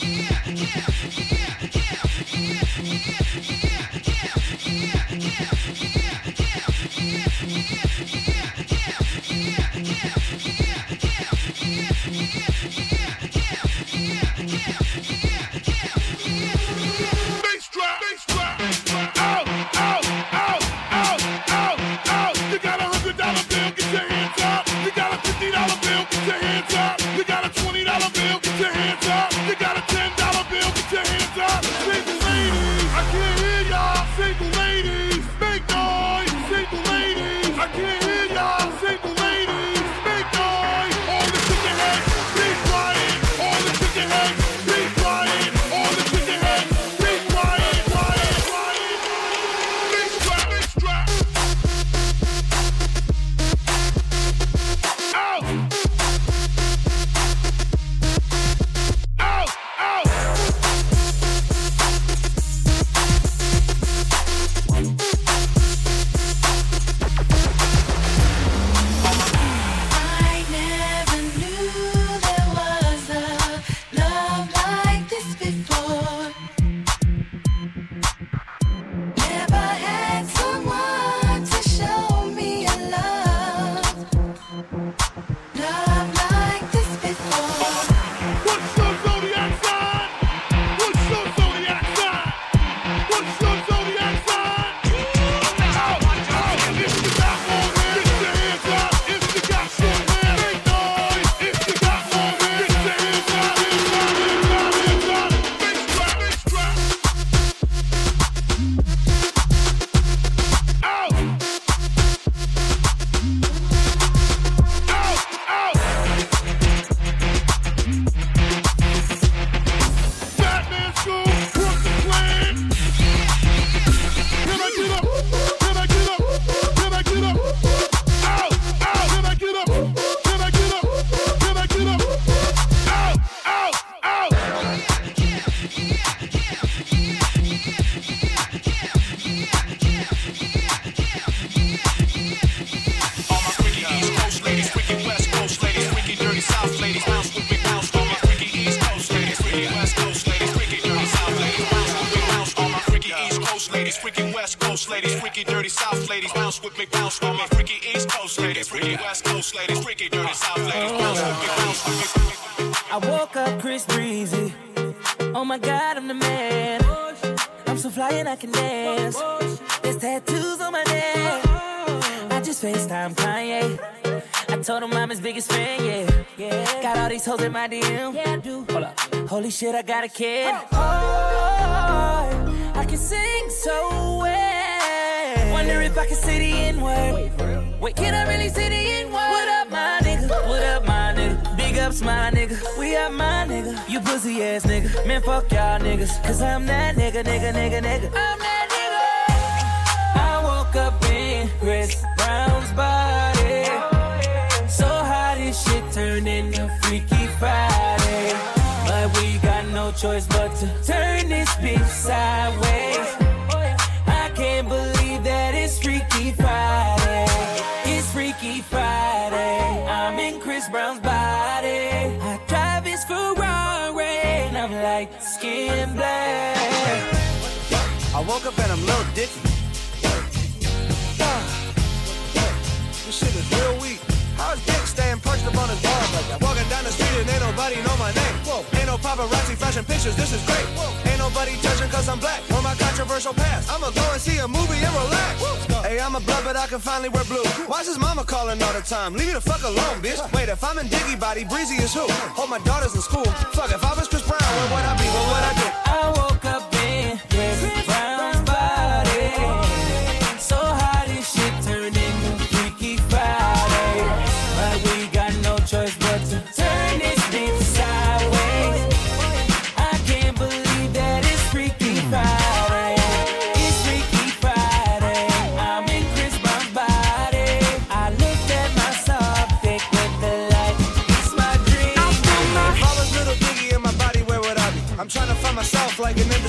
Yeah. Shit, I told him I'm his biggest friend yeah yeah. got all these hoes in my DM. Holy shit, I got a kid. Oh, I can sing so well. Wonder if I can say the N word. Wait, can I really say the N word? What up, my nigga? What up, my nigga? Big ups, my nigga. We up, my nigga. You pussy ass nigga. Man, fuck y'all niggas. Cause I'm that nigga, nigga, nigga, nigga. I'm that nigga. I woke up in Chris Brown's body. So how this shit turned into Freaky Friday But we got no choice but to turn this bitch sideways. I can't believe that it's Freaky Friday. It's Freaky Friday. I'm in Chris Brown's body. I drive his Ferrari, and I'm like skin black. I woke up and I'm Lil Dicky. This shit is real weak. How's Dick staying perched up on his balls like that? Walking down the street and ain't nobody know my name. Whoa. Ain't no paparazzi flashing pictures, this is great. Whoa. Ain't nobody judging cause I'm black or my controversial past. I'ma go and see a movie and relax. Hey, I'm a blood, but I can finally wear blue. Why's his mama calling all the time? Leave me the fuck alone, bitch. Wait, if I'm in Dicky Body, Breezy is who? Hold my daughters in school. Fuck, if I was Chris Brown, where would I be? What would I do?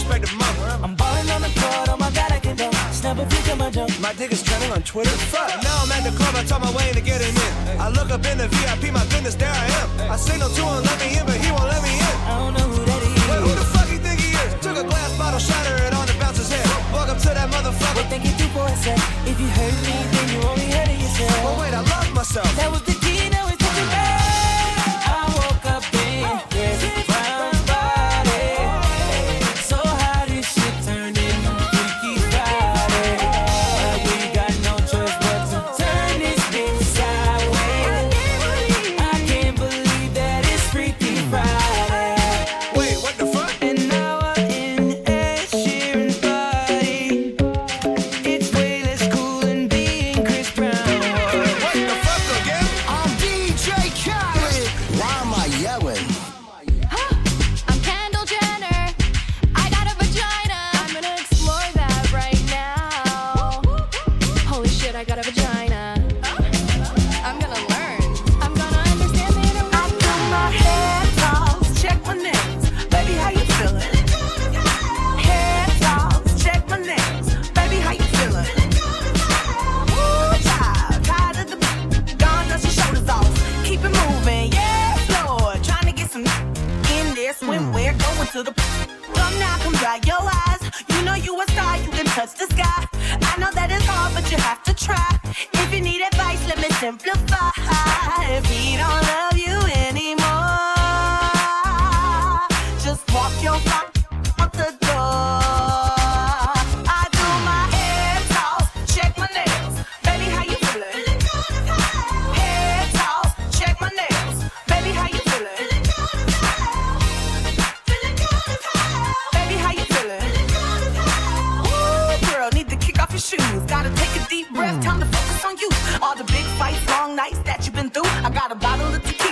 spread the mama. I'm balling on the court, oh my god, I can dunk. Snap a picture, my junk. My dick is trending on Twitter. Fuck. Now I'm at the club, I talk my way get him in. I look up in the VIP, my goodness, there I am. I signal to him, let me in, but he won't let me in. I don't know who that is. Wait, who the fuck you think he is? Took a glass bottle, shatter it on the bouncer's head. Welcome to that motherfucker. Well, think you do for a sec. If you hurt me, then you only hurt yourself. But wait, I love myself. That was the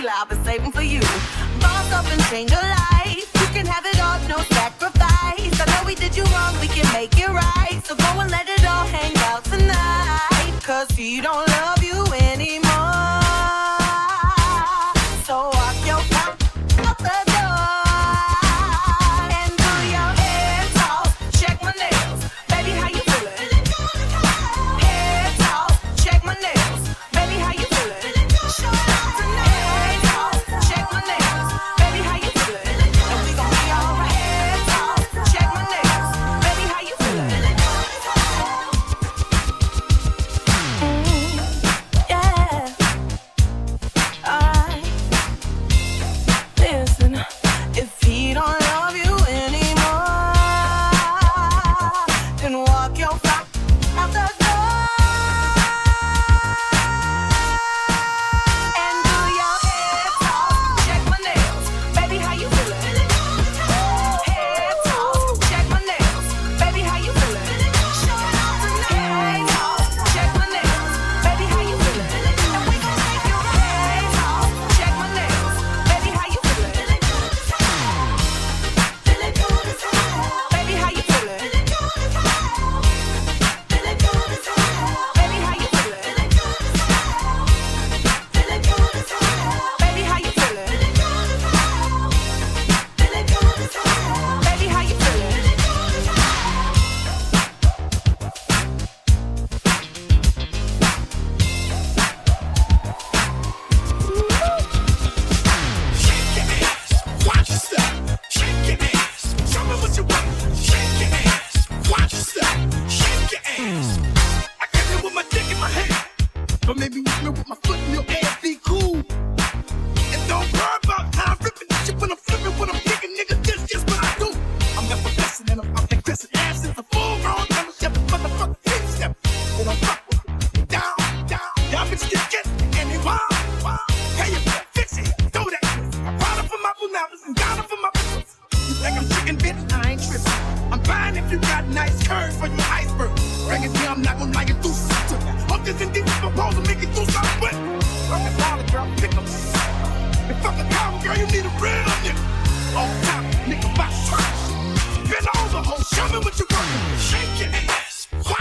tequila I've been saving for you. Boss up and change your life. You can have it all, no sacrifice. I know we did you wrong, we can make it right. So go and let it all hang out tonight. Cause he don't love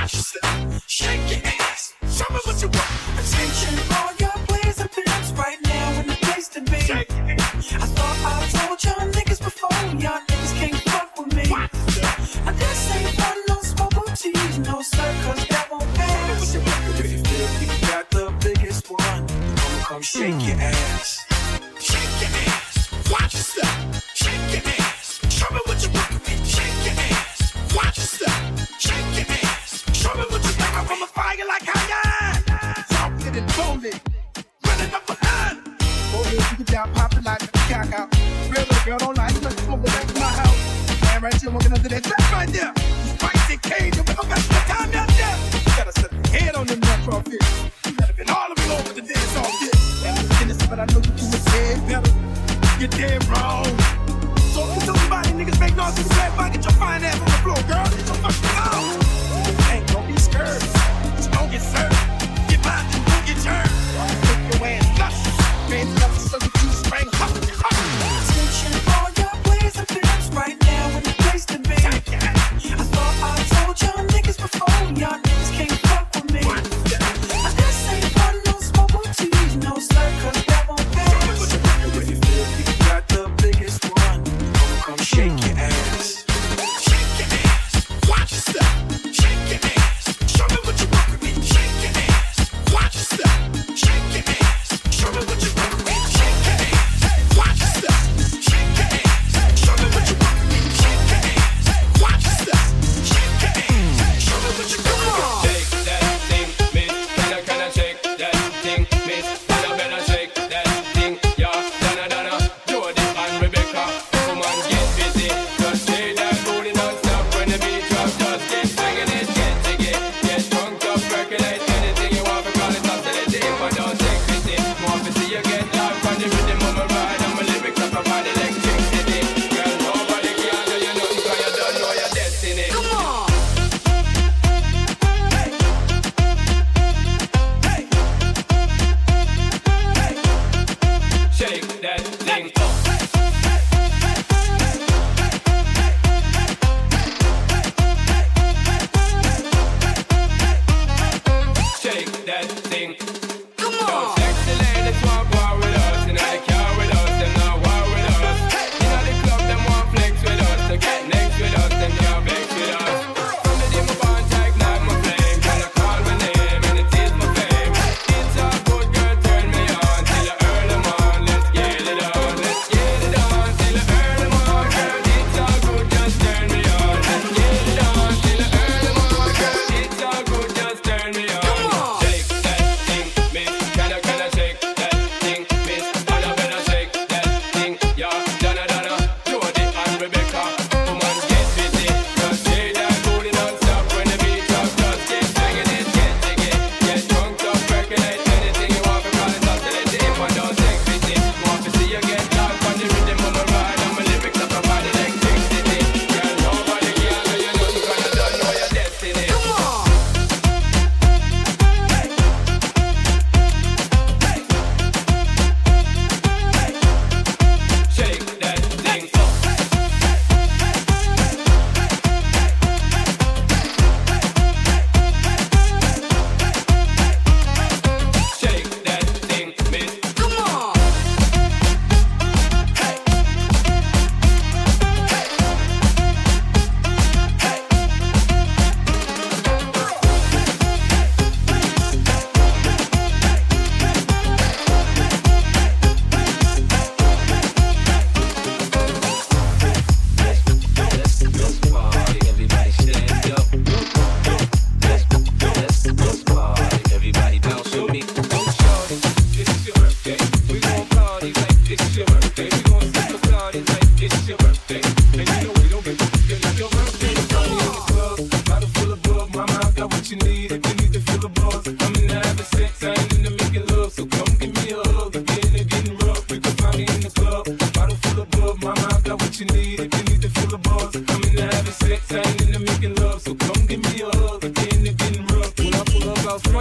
Smash.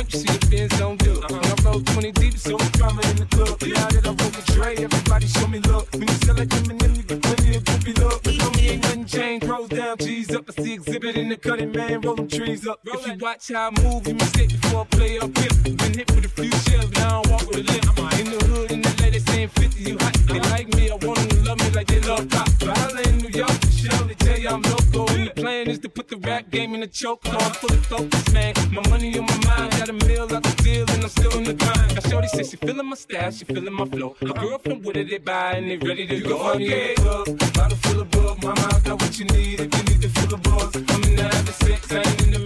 Front, you see the Benz don't do. When I flow 20 deep, so much drama in the club. Now that I roll with Dre, everybody show me love. When you sell like Eminem, you get plenty of goofy love. But me ain't nothing changed. Rolls down, G's up. I see exhibit in the cutting, man. Roll them trees up. If you watch how I move, you mistake before I play up here. Been hit with a few shells, now I walk with a limp. Is to put the rap game in the choke. So I'm fully focused, man. My money on my mind, got a meal out the deal, and I'm still in the grind. Now, Shorty says she feeling my style, she feeling my flow. My girl from Wooded, they buy, and they ready to go. I'm in the club, bottle full of bug. Mama, I got what you need if you need to feel the buzz. I'm in the having sex, I ain't in the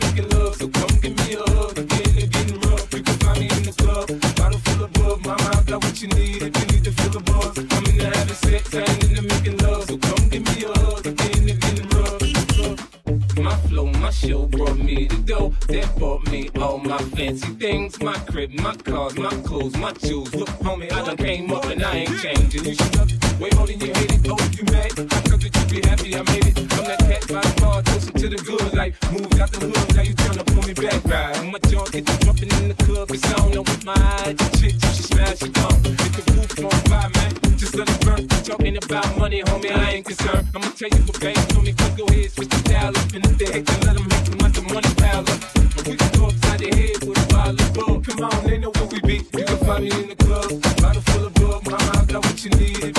my show brought me the dough that bought me all my fancy things. My crib, my cars, my clothes, my shoes. Look, homie, I done came up and I ain't changing. You hate it. Oh, you that you be happy I made it. I'm that cat by the bar, toasting to the good life. Moved out the hood, now you tryna pull me back, right? My jaw get you jumping in the club, cause I don't what my eyes. The chick, you should smash it down. Hit the roof on fire, man. Just let it burn. Talking about money, homie, I ain't concerned. I'ma tell you what me, go switch the up. And if they hate, let them hate, the money we can go the head with a bottle. Come on, they know where we be. You can find me in the club, bottle full of bug. Mama, I got what you need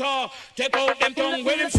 oxa. Take out them tongue. When them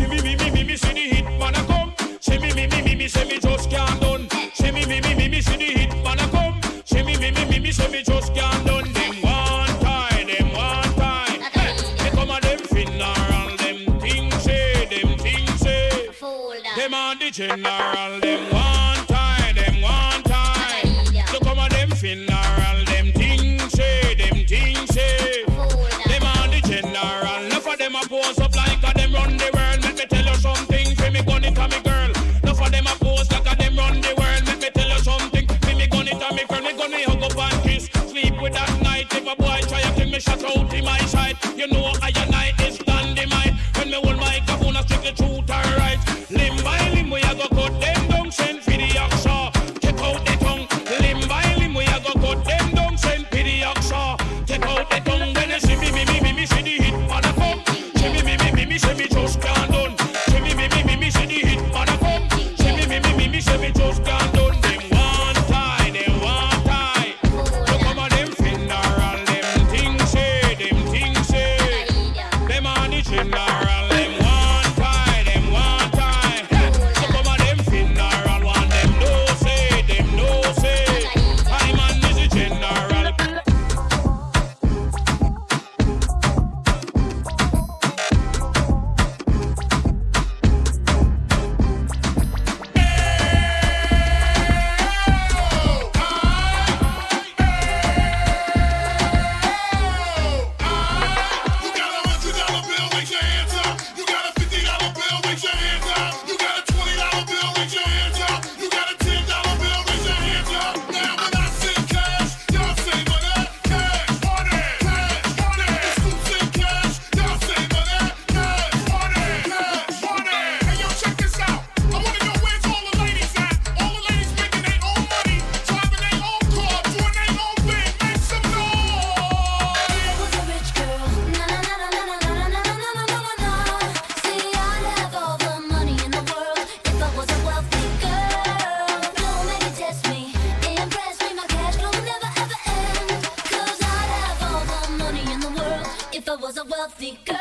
them a pose up like a them run the world. Let me tell you something, for me gun it a me girl. Enough of them a pose like a them run the world. Let me tell you something, for me gun it a me girl. Me gun me hug up and kiss, sleep with that night. If a boy try to me, shut out my side. I was a wealthy girl.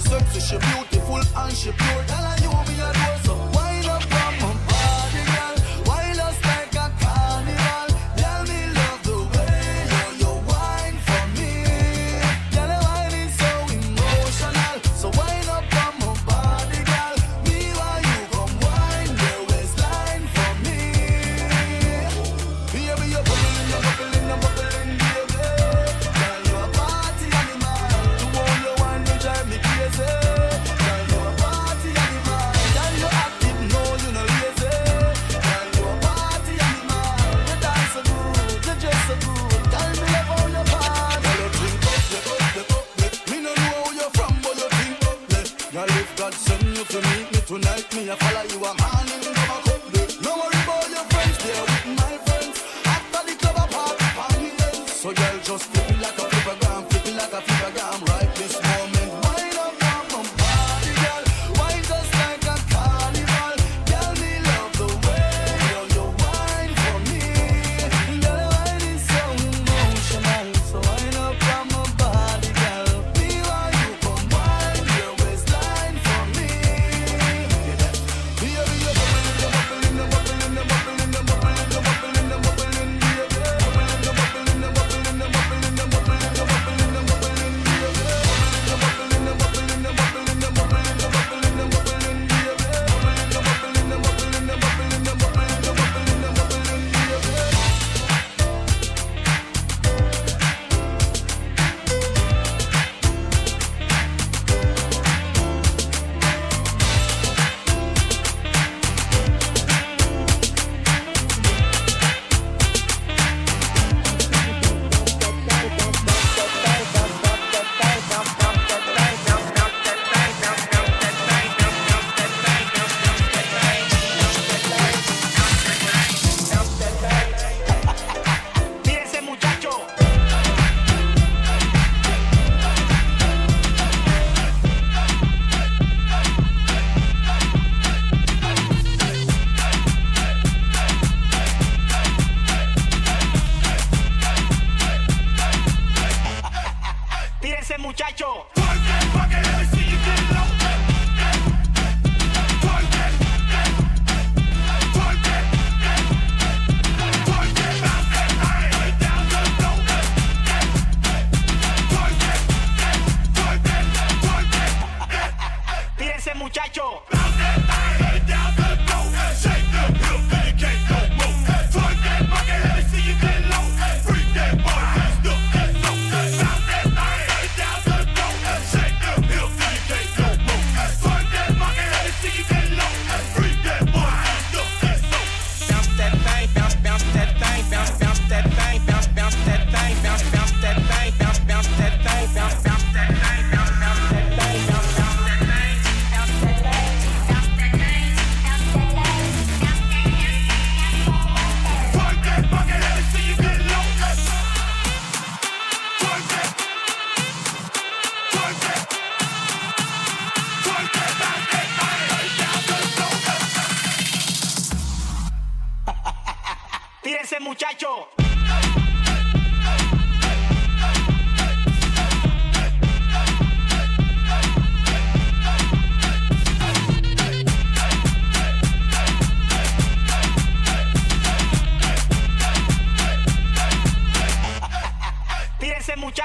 She sexy, she beautiful and she pure. Tell her you me a door,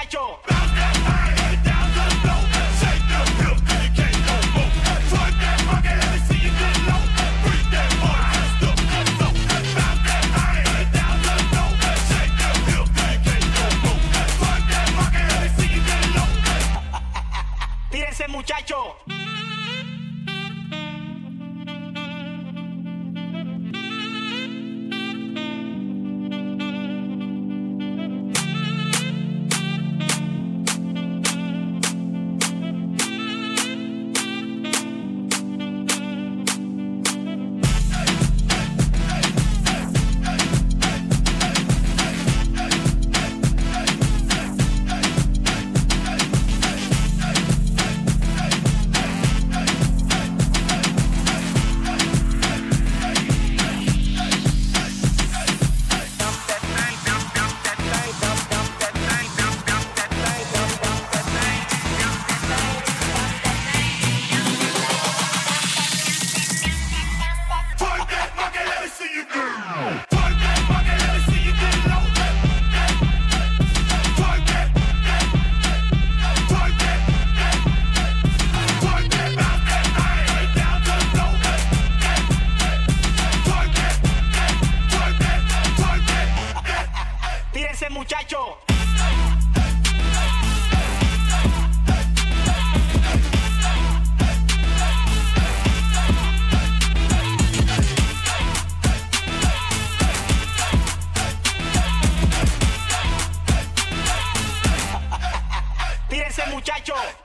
hecho.